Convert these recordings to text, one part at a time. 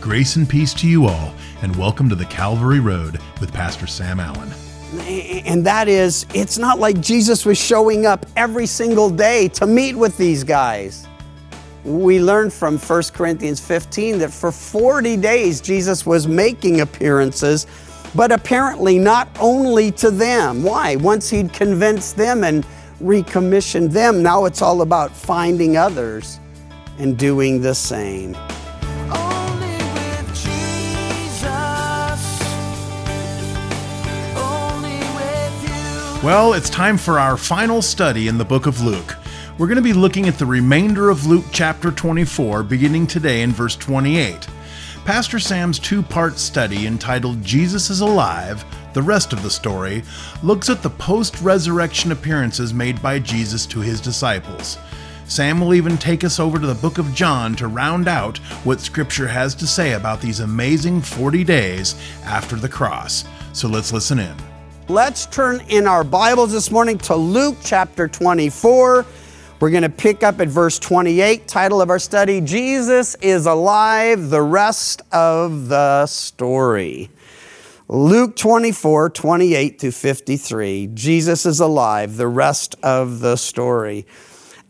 Grace and peace to you all, and welcome to the Calvary Road with Pastor Sam Allen. And that is, it's not like Jesus was showing up every single day to meet with these guys. We learned from 1 Corinthians 15 that for 40 days Jesus was making appearances, but apparently not only to them. Why? Once he'd convinced them and recommissioned them, now it's all about finding others and doing the same. Well, it's time for our final study in the book of Luke. We're going to be looking at the remainder of Luke chapter 24, beginning today in verse 28. Pastor Sam's two part study entitled Jesus is Alive, the rest of the story, looks at the post resurrection appearances made by Jesus to his disciples. Sam will even take us over to the book of John to round out what Scripture has to say about these amazing 40 days after the cross. So let's listen in. Let's turn in our Bibles this morning to Luke chapter 24. We're going to pick up at verse 28, title of our study Jesus is Alive, the rest of the story. Luke 24, 28 to 53. Jesus is alive, the rest of the story.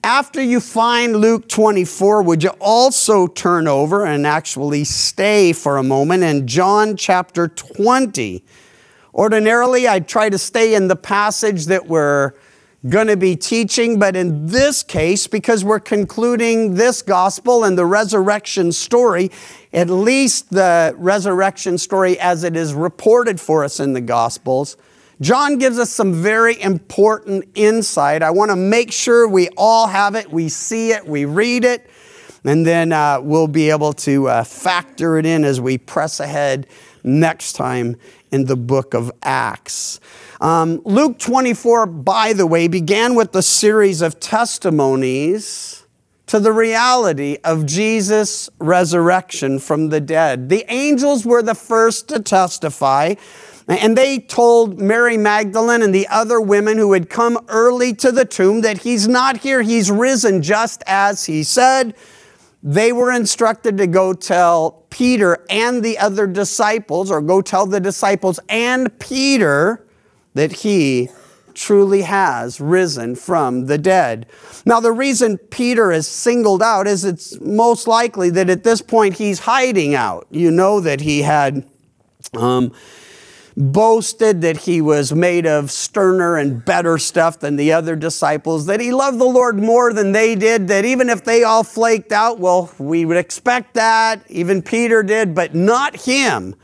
After you find Luke 24, would you also turn over and actually stay for a moment in John chapter 20? Ordinarily, I'd try to stay in the passage that we're going to be teaching, but in this case, because we're concluding this gospel and the resurrection story, at least the resurrection story as it is reported for us in the gospels, John gives us some very important insight. I want to make sure we all have it, we see it, we read it, and then uh, we'll be able to uh, factor it in as we press ahead next time in the book of Acts. Um, Luke 24, by the way, began with the series of testimonies to the reality of Jesus' resurrection from the dead. The angels were the first to testify. And they told Mary Magdalene and the other women who had come early to the tomb that he's not here, he's risen just as he said. They were instructed to go tell Peter and the other disciples, or go tell the disciples and Peter that he truly has risen from the dead. Now, the reason Peter is singled out is it's most likely that at this point he's hiding out. You know that he had. Um, boasted that he was made of sterner and better stuff than the other disciples, that he loved the Lord more than they did, that even if they all flaked out, well, we would expect that. Even Peter did, but not him.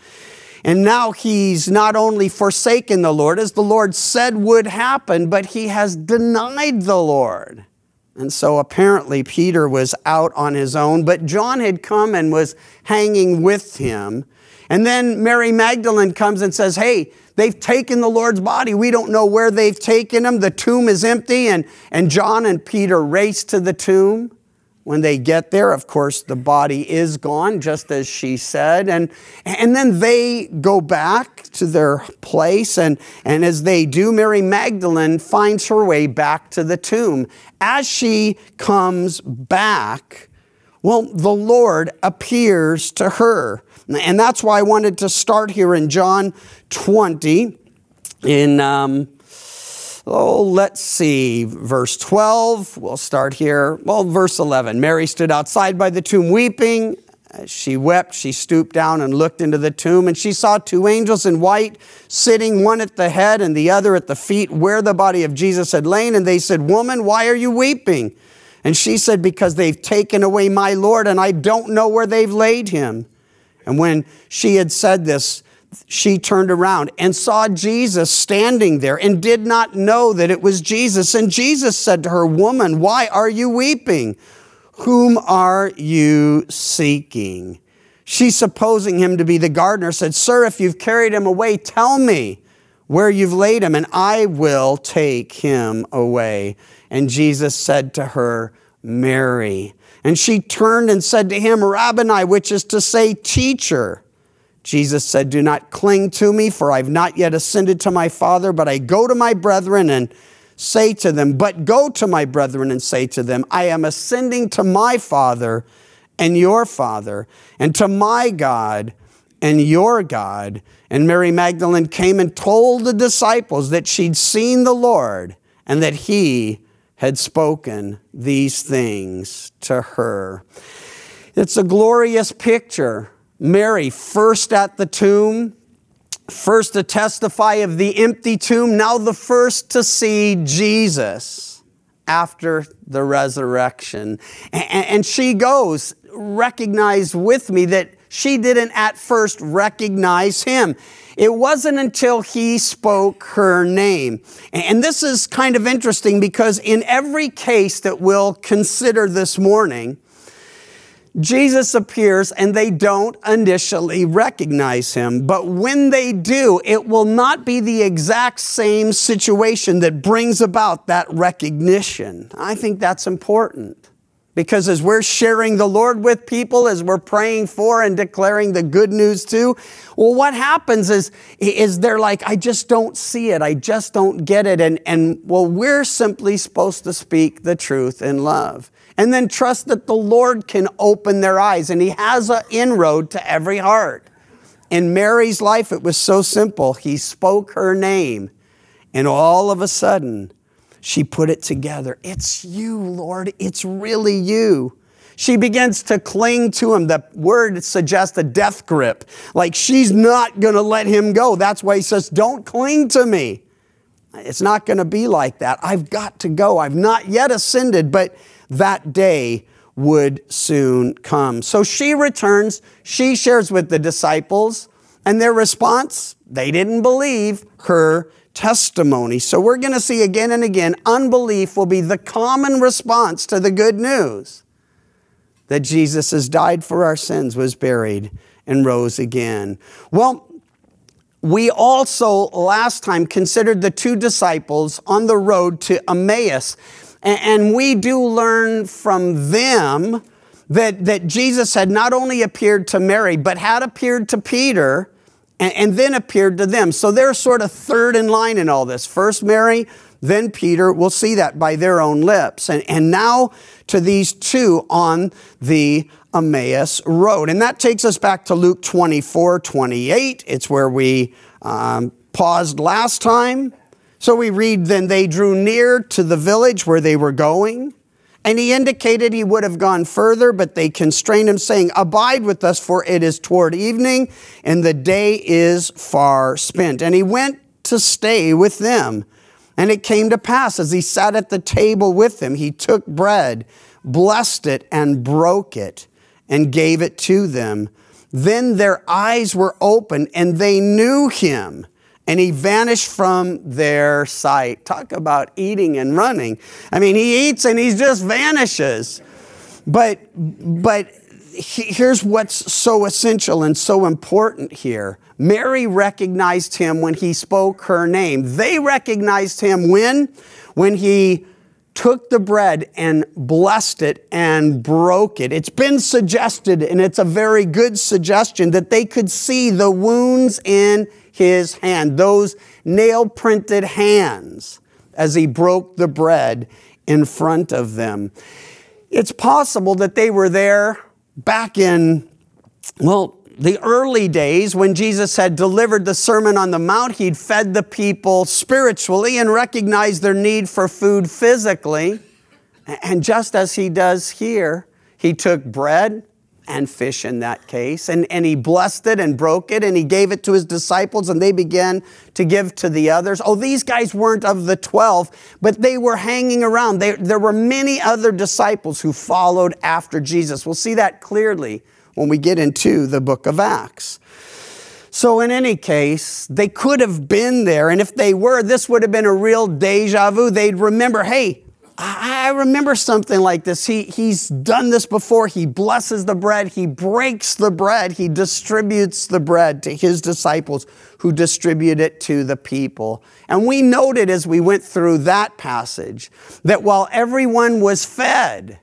And now he's not only forsaken the Lord, as the Lord said would happen, but he has denied the Lord. And so apparently Peter was out on his own, but John had come and was hanging with him. And then Mary Magdalene comes and says, Hey, they've taken the Lord's body. We don't know where they've taken him. The tomb is empty. And, and John and Peter race to the tomb. When they get there, of course, the body is gone, just as she said. And, and then they go back to their place. And, and as they do, Mary Magdalene finds her way back to the tomb. As she comes back, well, the Lord appears to her. And that's why I wanted to start here in John 20, in, um, oh, let's see, verse 12. We'll start here. Well, verse 11. Mary stood outside by the tomb weeping. As she wept, she stooped down and looked into the tomb, and she saw two angels in white sitting, one at the head and the other at the feet, where the body of Jesus had lain. And they said, Woman, why are you weeping? And she said, Because they've taken away my Lord, and I don't know where they've laid him. And when she had said this, she turned around and saw Jesus standing there and did not know that it was Jesus. And Jesus said to her, Woman, why are you weeping? Whom are you seeking? She, supposing him to be the gardener, said, Sir, if you've carried him away, tell me where you've laid him, and I will take him away. And Jesus said to her, Mary. And she turned and said to him, Rabboni, which is to say, teacher. Jesus said, Do not cling to me, for I've not yet ascended to my Father, but I go to my brethren and say to them, But go to my brethren and say to them, I am ascending to my Father and your Father, and to my God and your God. And Mary Magdalene came and told the disciples that she'd seen the Lord and that he had spoken these things to her. It's a glorious picture. Mary, first at the tomb, first to testify of the empty tomb, now the first to see Jesus after the resurrection. And, she goes, recognize with me that she didn't at first recognize him. It wasn't until he spoke her name. And this is kind of interesting because in every case that we'll consider this morning, Jesus appears and they don't initially recognize him. But when they do, it will not be the exact same situation that brings about that recognition. I think that's important. Because as we're sharing the Lord with people, as we're praying for and declaring the good news to, well, what happens is, is they're like, I just don't see it. I just don't get it. And, and well, we're simply supposed to speak the truth in love. And then trust that the Lord can open their eyes. And He has an inroad to every heart. In Mary's life, it was so simple. He spoke her name. And all of a sudden, she put it together. It's you, Lord. It's really you. She begins to cling to him. The word suggests a death grip, like she's not going to let him go. That's why he says, Don't cling to me. It's not going to be like that. I've got to go. I've not yet ascended, but that day would soon come. So she returns. She shares with the disciples, and their response, they didn't believe her testimony. So we're going to see again and again unbelief will be the common response to the good news that Jesus has died for our sins, was buried, and rose again. Well, we also last time considered the two disciples on the road to Emmaus. And we do learn from them that, that Jesus had not only appeared to Mary, but had appeared to Peter and, and then appeared to them. So they're sort of third in line in all this. First Mary, then Peter. We'll see that by their own lips. And, and now to these two on the Emmaus Road. And that takes us back to Luke 24 28. It's where we um, paused last time. So we read, Then they drew near to the village where they were going. And he indicated he would have gone further, but they constrained him, saying, Abide with us, for it is toward evening, and the day is far spent. And he went to stay with them. And it came to pass, as he sat at the table with them, he took bread, blessed it, and broke it, and gave it to them. Then their eyes were opened, and they knew him and he vanished from their sight. Talk about eating and running. I mean, he eats and he just vanishes. But, but here's what's so essential and so important here. Mary recognized him when he spoke her name. They recognized him when? When he took the bread and blessed it and broke it. It's been suggested, and it's a very good suggestion, that they could see the wounds in his hand, those nail printed hands, as he broke the bread in front of them. It's possible that they were there back in, well, the early days when Jesus had delivered the Sermon on the Mount, he'd fed the people spiritually and recognized their need for food physically. And just as he does here, he took bread, and fish in that case. And, and he blessed it and broke it and he gave it to his disciples and they began to give to the others. Oh, these guys weren't of the 12, but they were hanging around. They, there were many other disciples who followed after Jesus. We'll see that clearly when we get into the book of Acts. So, in any case, they could have been there. And if they were, this would have been a real deja vu. They'd remember, hey, I remember something like this. He, he's done this before. He blesses the bread, he breaks the bread, he distributes the bread to his disciples who distribute it to the people. And we noted as we went through that passage that while everyone was fed,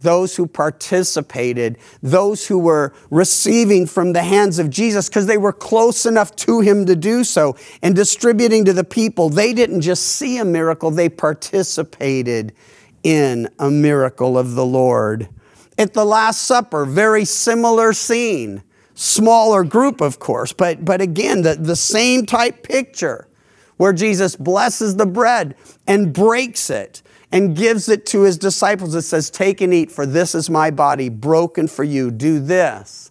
those who participated, those who were receiving from the hands of Jesus because they were close enough to him to do so and distributing to the people. They didn't just see a miracle, they participated in a miracle of the Lord At the Last Supper, very similar scene. Smaller group, of course, but, but again, the, the same type picture where Jesus blesses the bread and breaks it and gives it to his disciples. It says, Take and eat, for this is my body broken for you. Do this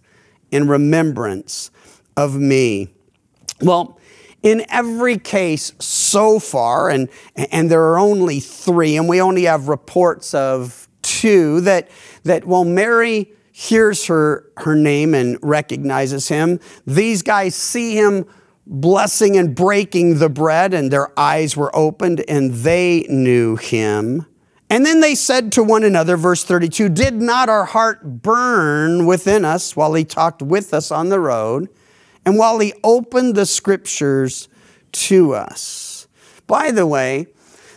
in remembrance of me. Well, in every case so far, and, and there are only three, and we only have reports of two, that, that while Mary hears her, her name and recognizes him, these guys see him blessing and breaking the bread, and their eyes were opened, and they knew him. And then they said to one another, verse 32, Did not our heart burn within us while he talked with us on the road, and while he opened the scriptures to us? By the way,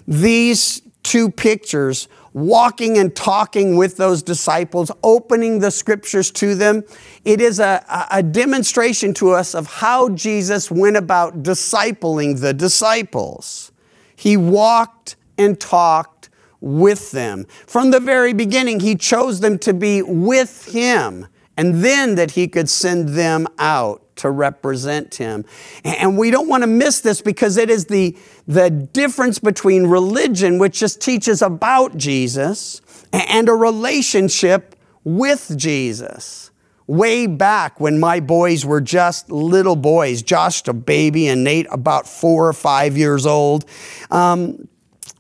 these two pictures, walking and talking with those disciples, opening the scriptures to them, it is a, a demonstration to us of how Jesus went about discipling the disciples. He walked and talked with them. From the very beginning, he chose them to be with him, and then that he could send them out to represent him. And we don't want to miss this because it is the, the difference between religion, which just teaches about Jesus, and a relationship with Jesus. Way back when my boys were just little boys, Josh a baby and Nate about four or five years old. Um,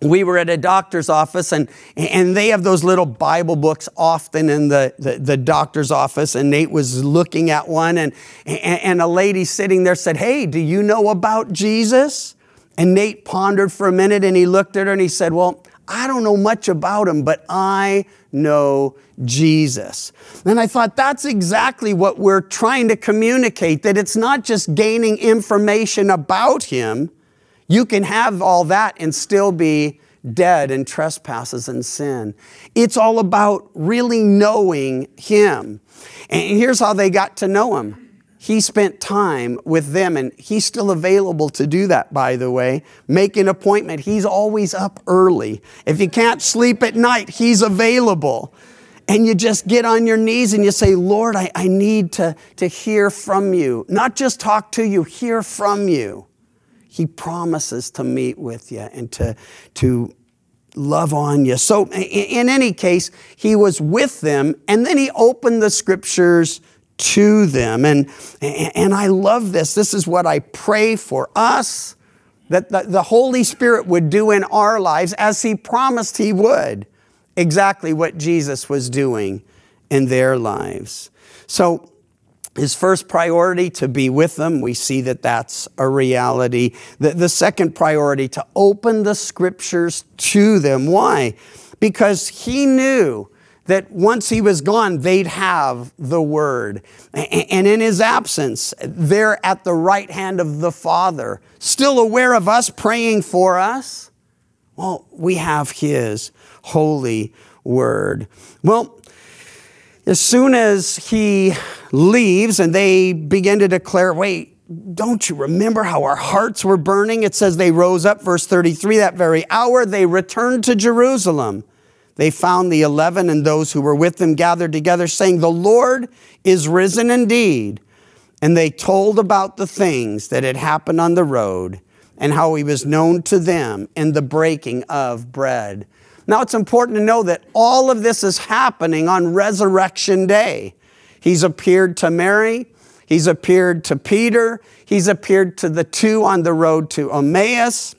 we were at a doctor's office and, and they have those little Bible books often in the, the, the doctor's office. And Nate was looking at one and, and a lady sitting there said, Hey, do you know about Jesus? And Nate pondered for a minute and he looked at her and he said, Well, I don't know much about him, but I know Jesus. And I thought that's exactly what we're trying to communicate that it's not just gaining information about him you can have all that and still be dead in trespasses and sin. It's all about really knowing Him. And here's how they got to know Him. He spent time with them, and He's still available to do that, by the way. Make an appointment. He's always up early. If you can't sleep at night, He's available. And you just get on your knees and you say, Lord, I, I need to, to hear from you. Not just talk to you, hear from you. He promises to meet with you and to, to love on you. So, in any case, he was with them and then he opened the scriptures to them. And, and I love this. This is what I pray for us that the, the Holy Spirit would do in our lives as he promised he would. Exactly what Jesus was doing in their lives. So, his first priority to be with them we see that that's a reality. The, the second priority to open the scriptures to them. Why? Because he knew that once he was gone they'd have the word. And in his absence they're at the right hand of the father still aware of us praying for us. Well we have his holy word. Well as soon as he leaves and they begin to declare, wait, don't you remember how our hearts were burning? It says they rose up, verse 33, that very hour they returned to Jerusalem. They found the eleven and those who were with them gathered together, saying, The Lord is risen indeed. And they told about the things that had happened on the road and how he was known to them in the breaking of bread. Now, it's important to know that all of this is happening on Resurrection Day. He's appeared to Mary, he's appeared to Peter, he's appeared to the two on the road to Emmaus,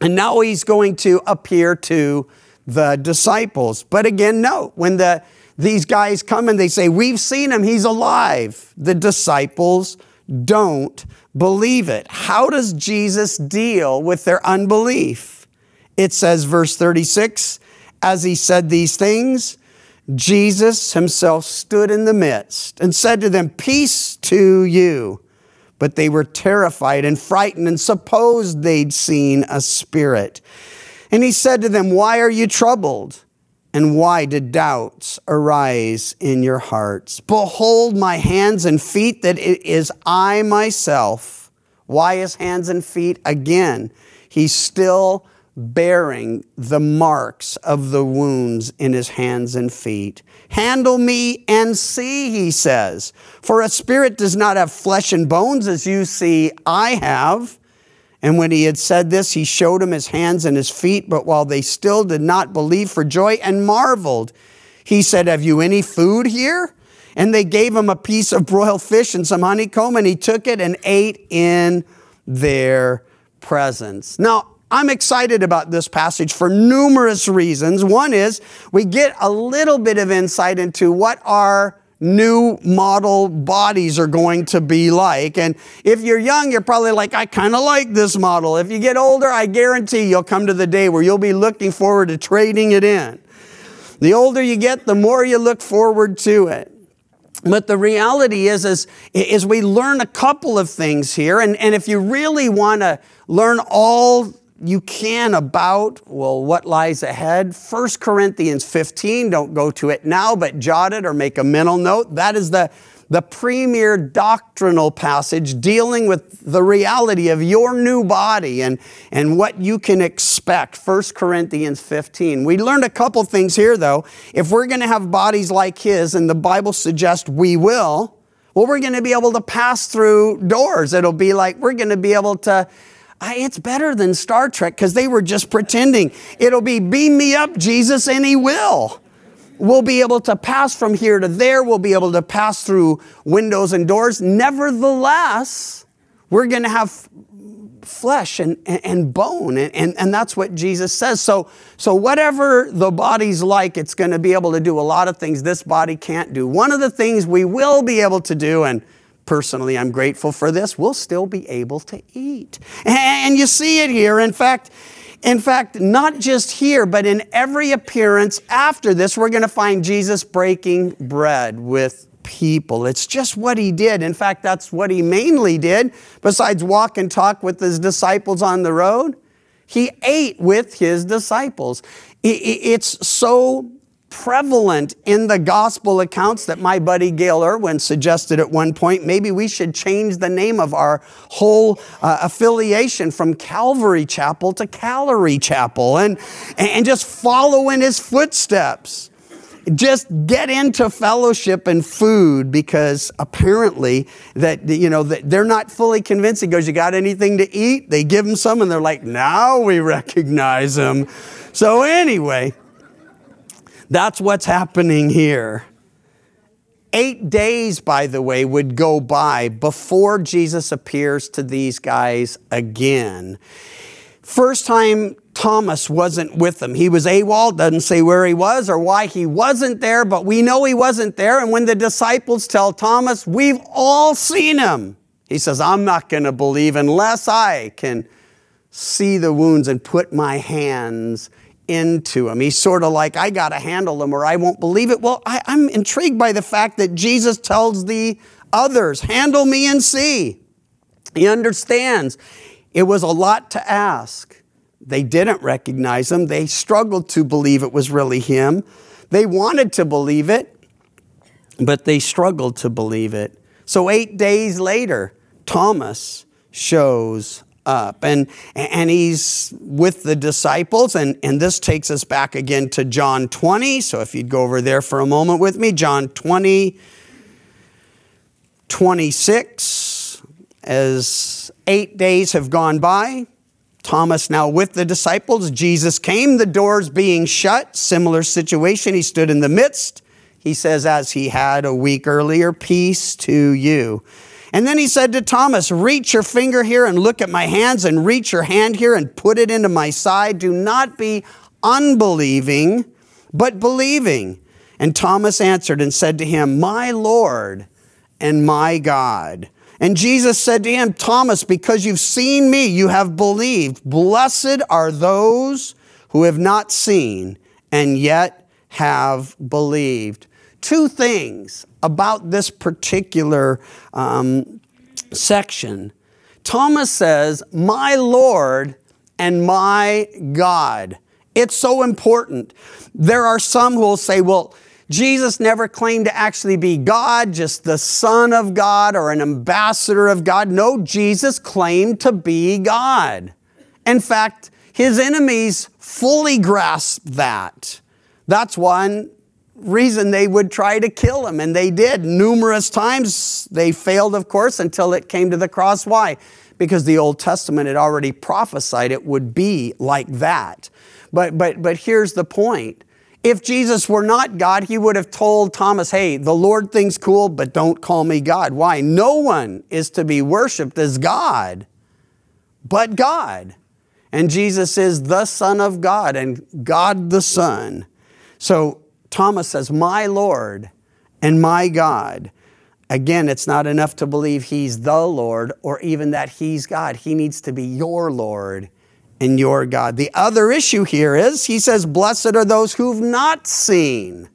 and now he's going to appear to the disciples. But again, no, when the these guys come and they say, We've seen him, he's alive. The disciples don't believe it. How does Jesus deal with their unbelief? It says, verse 36 as he said these things, Jesus himself stood in the midst and said to them, Peace to you. But they were terrified and frightened and supposed they'd seen a spirit. And he said to them, Why are you troubled? And why did doubts arise in your hearts? Behold my hands and feet, that it is I myself. Why his hands and feet? Again, he's still bearing the marks of the wounds in his hands and feet. Handle me and see, he says. For a spirit does not have flesh and bones as you see I have. And when he had said this, he showed him his hands and his feet. But while they still did not believe for joy and marveled, he said, Have you any food here? And they gave him a piece of broiled fish and some honeycomb, and he took it and ate in their presence. Now, I'm excited about this passage for numerous reasons. One is we get a little bit of insight into what our new model bodies are going to be like. And if you're young, you're probably like, I kind of like this model. If you get older, I guarantee you'll come to the day where you'll be looking forward to trading it in. The older you get, the more you look forward to it. But the reality is, is, is we learn a couple of things here. And, and if you really want to learn all you can about, well, what lies ahead, 1 Corinthians 15, don't go to it now, but jot it or make a mental note. That is the, the premier doctrinal passage dealing with the reality of your new body and, and what you can expect. 1 Corinthians 15. We learned a couple things here, though. If we're going to have bodies like his, and the Bible suggests we will, well, we're going to be able to pass through doors. It'll be like we're going to be able to. I, it's better than Star Trek because they were just pretending. It'll be beam me up, Jesus, and he will. We'll be able to pass from here to there. We'll be able to pass through windows and doors. Nevertheless, we're going to have flesh and, and bone. And, and, and that's what Jesus says. So, so, whatever the body's like, it's going to be able to do a lot of things this body can't do. One of the things we will be able to do, and personally I'm grateful for this, we'll still be able to eat. And you see it here. In fact, in fact, not just here, but in every appearance after this, we're going to find Jesus breaking bread with people. It's just what he did. In fact, that's what he mainly did, besides walk and talk with his disciples on the road. He ate with his disciples. It's so prevalent in the gospel accounts that my buddy Gayle Erwin suggested at one point maybe we should change the name of our whole uh, affiliation from Calvary Chapel to Calorie Chapel and, and just follow in his footsteps. Just get into fellowship and food because apparently that you know that they're not fully convinced. He goes, "You got anything to eat?" They give him some, and they're like, "Now we recognize him." So anyway, that's what's happening here. Eight days, by the way, would go by before Jesus appears to these guys again. First time Thomas wasn't with them. He was AWOL, doesn't say where he was or why he wasn't there, but we know he wasn't there. And when the disciples tell Thomas, We've all seen him, he says, I'm not going to believe unless I can see the wounds and put my hands into him. He's sort of like, I got to handle him or I won't believe it. Well, I, I'm intrigued by the fact that Jesus tells the others, handle me and see. He understands it was a lot to ask. They didn't recognize him. They struggled to believe it was really him. They wanted to believe it, but they struggled to believe it. So, eight days later, Thomas shows up. And, and he's with the disciples, and, and this takes us back again to John 20. So if you'd go over there for a moment with me, John 20, 26. As eight days have gone by, Thomas now with the disciples, Jesus came, the doors being shut, similar situation. He stood in the midst. He says, as he had a week earlier, peace to you. And then he said to Thomas, Reach your finger here and look at my hands, and reach your hand here and put it into my side. Do not be unbelieving, but believing. And Thomas answered and said to him, My Lord and my God. And Jesus said to him, Thomas, because you've seen me, you have believed. Blessed are those who have not seen and yet have believed. Two things about this particular um, section. Thomas says, My Lord and my God. It's so important. There are some who will say, Well, Jesus never claimed to actually be God, just the Son of God or an ambassador of God. No, Jesus claimed to be God. In fact, his enemies fully grasped that. That's one reason they would try to kill him, and they did numerous times. They failed, of course, until it came to the cross. Why? Because the Old Testament had already prophesied it would be like that. But, but, but here's the point. If Jesus were not God, he would have told Thomas, hey, the Lord thinks cool, but don't call me God. Why? No one is to be worshiped as God but God. And Jesus is the Son of God and God the Son. So Thomas says, My Lord and my God. Again, it's not enough to believe He's the Lord or even that He's God. He needs to be your Lord and your God. The other issue here is He says, Blessed are those who've not seen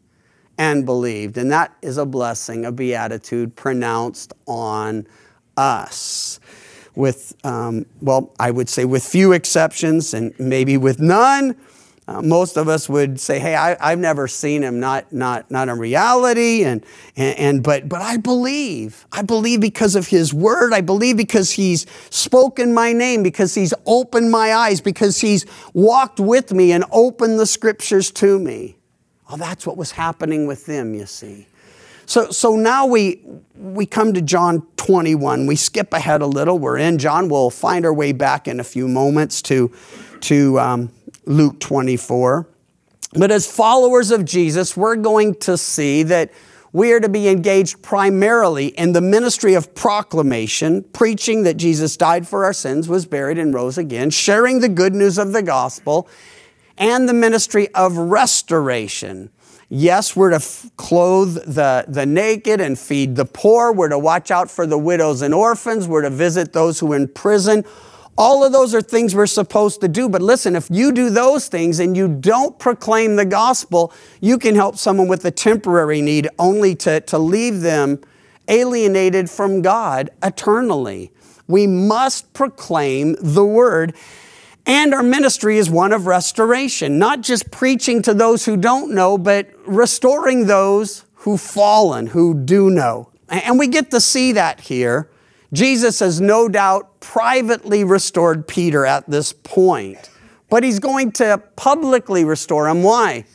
and believed. And that is a blessing, a beatitude pronounced on us. With, um, well, I would say with few exceptions and maybe with none. Uh, most of us would say, "Hey, I, have never seen him, not not not in reality," and, and and but but I believe, I believe because of His Word. I believe because He's spoken my name, because He's opened my eyes, because He's walked with me and opened the Scriptures to me. Oh, that's what was happening with them, you see. So, so now we, we come to John 21. We skip ahead a little. We're in John. We'll find our way back in a few moments to, to um, Luke 24. But as followers of Jesus, we're going to see that we are to be engaged primarily in the ministry of proclamation, preaching that Jesus died for our sins, was buried, and rose again, sharing the good news of the gospel, and the ministry of restoration. Yes, we're to f- clothe the, the naked and feed the poor. We're to watch out for the widows and orphans. We're to visit those who are in prison. All of those are things we're supposed to do. But listen, if you do those things and you don't proclaim the gospel, you can help someone with a temporary need only to, to leave them alienated from God eternally. We must proclaim the word. And our ministry is one of restoration, not just preaching to those who don't know, but restoring those who've fallen, who do know. And we get to see that here. Jesus has no doubt privately restored Peter at this point, but he's going to publicly restore him. Why?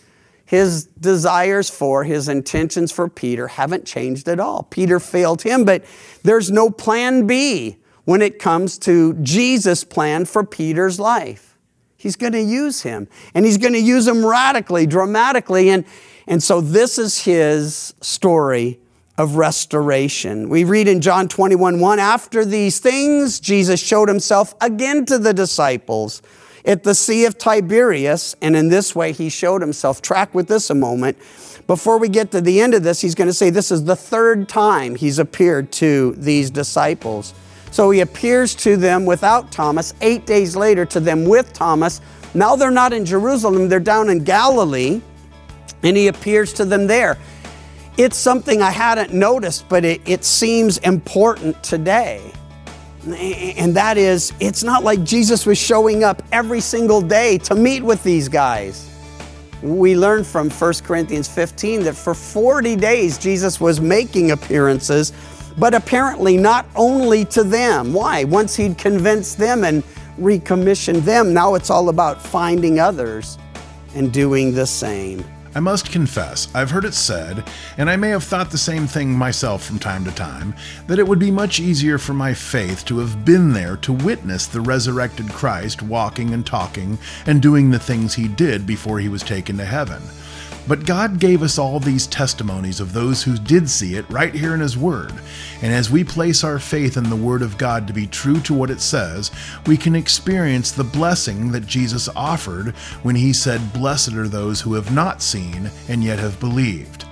His desires for, his intentions for Peter haven't changed at all. Peter failed him, but there's no plan B when it comes to Jesus' plan for Peter's life. He's going to use him, and he's going to use him radically, dramatically. And, and so, this is his story of restoration. We read in John 21 1 After these things, Jesus showed himself again to the disciples at the Sea of Tiberias, and in this way, he showed himself. Track with this a moment. Before we get to the end of this, he's going to say this is the third time he's appeared to these disciples. So he appears to them without Thomas, eight days later to them with Thomas. Now they're not in Jerusalem, they're down in Galilee, and he appears to them there. It's something I hadn't noticed, but it, it seems important today. And that is, it's not like Jesus was showing up every single day to meet with these guys. We learned from 1 Corinthians 15 that for 40 days Jesus was making appearances but apparently not only to them. Why? Once he'd convinced them and recommissioned them, now it's all about finding others and doing the same. I must confess, I've heard it said, and I may have thought the same thing myself from time to time, that it would be much easier for my faith to have been there to witness the resurrected Christ walking and talking and doing the things he did before he was taken to heaven. But God gave us all these testimonies of those who did see it right here in His Word. And as we place our faith in the Word of God to be true to what it says, we can experience the blessing that Jesus offered when He said, Blessed are those who have not seen and yet have believed.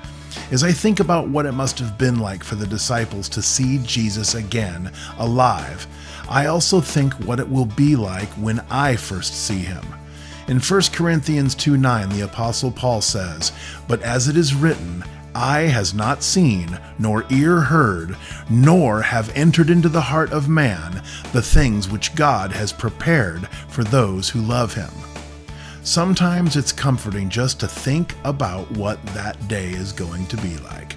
As I think about what it must have been like for the disciples to see Jesus again, alive, I also think what it will be like when I first see Him. In 1 Corinthians 2 9, the Apostle Paul says, But as it is written, Eye has not seen, nor ear heard, nor have entered into the heart of man the things which God has prepared for those who love him. Sometimes it's comforting just to think about what that day is going to be like.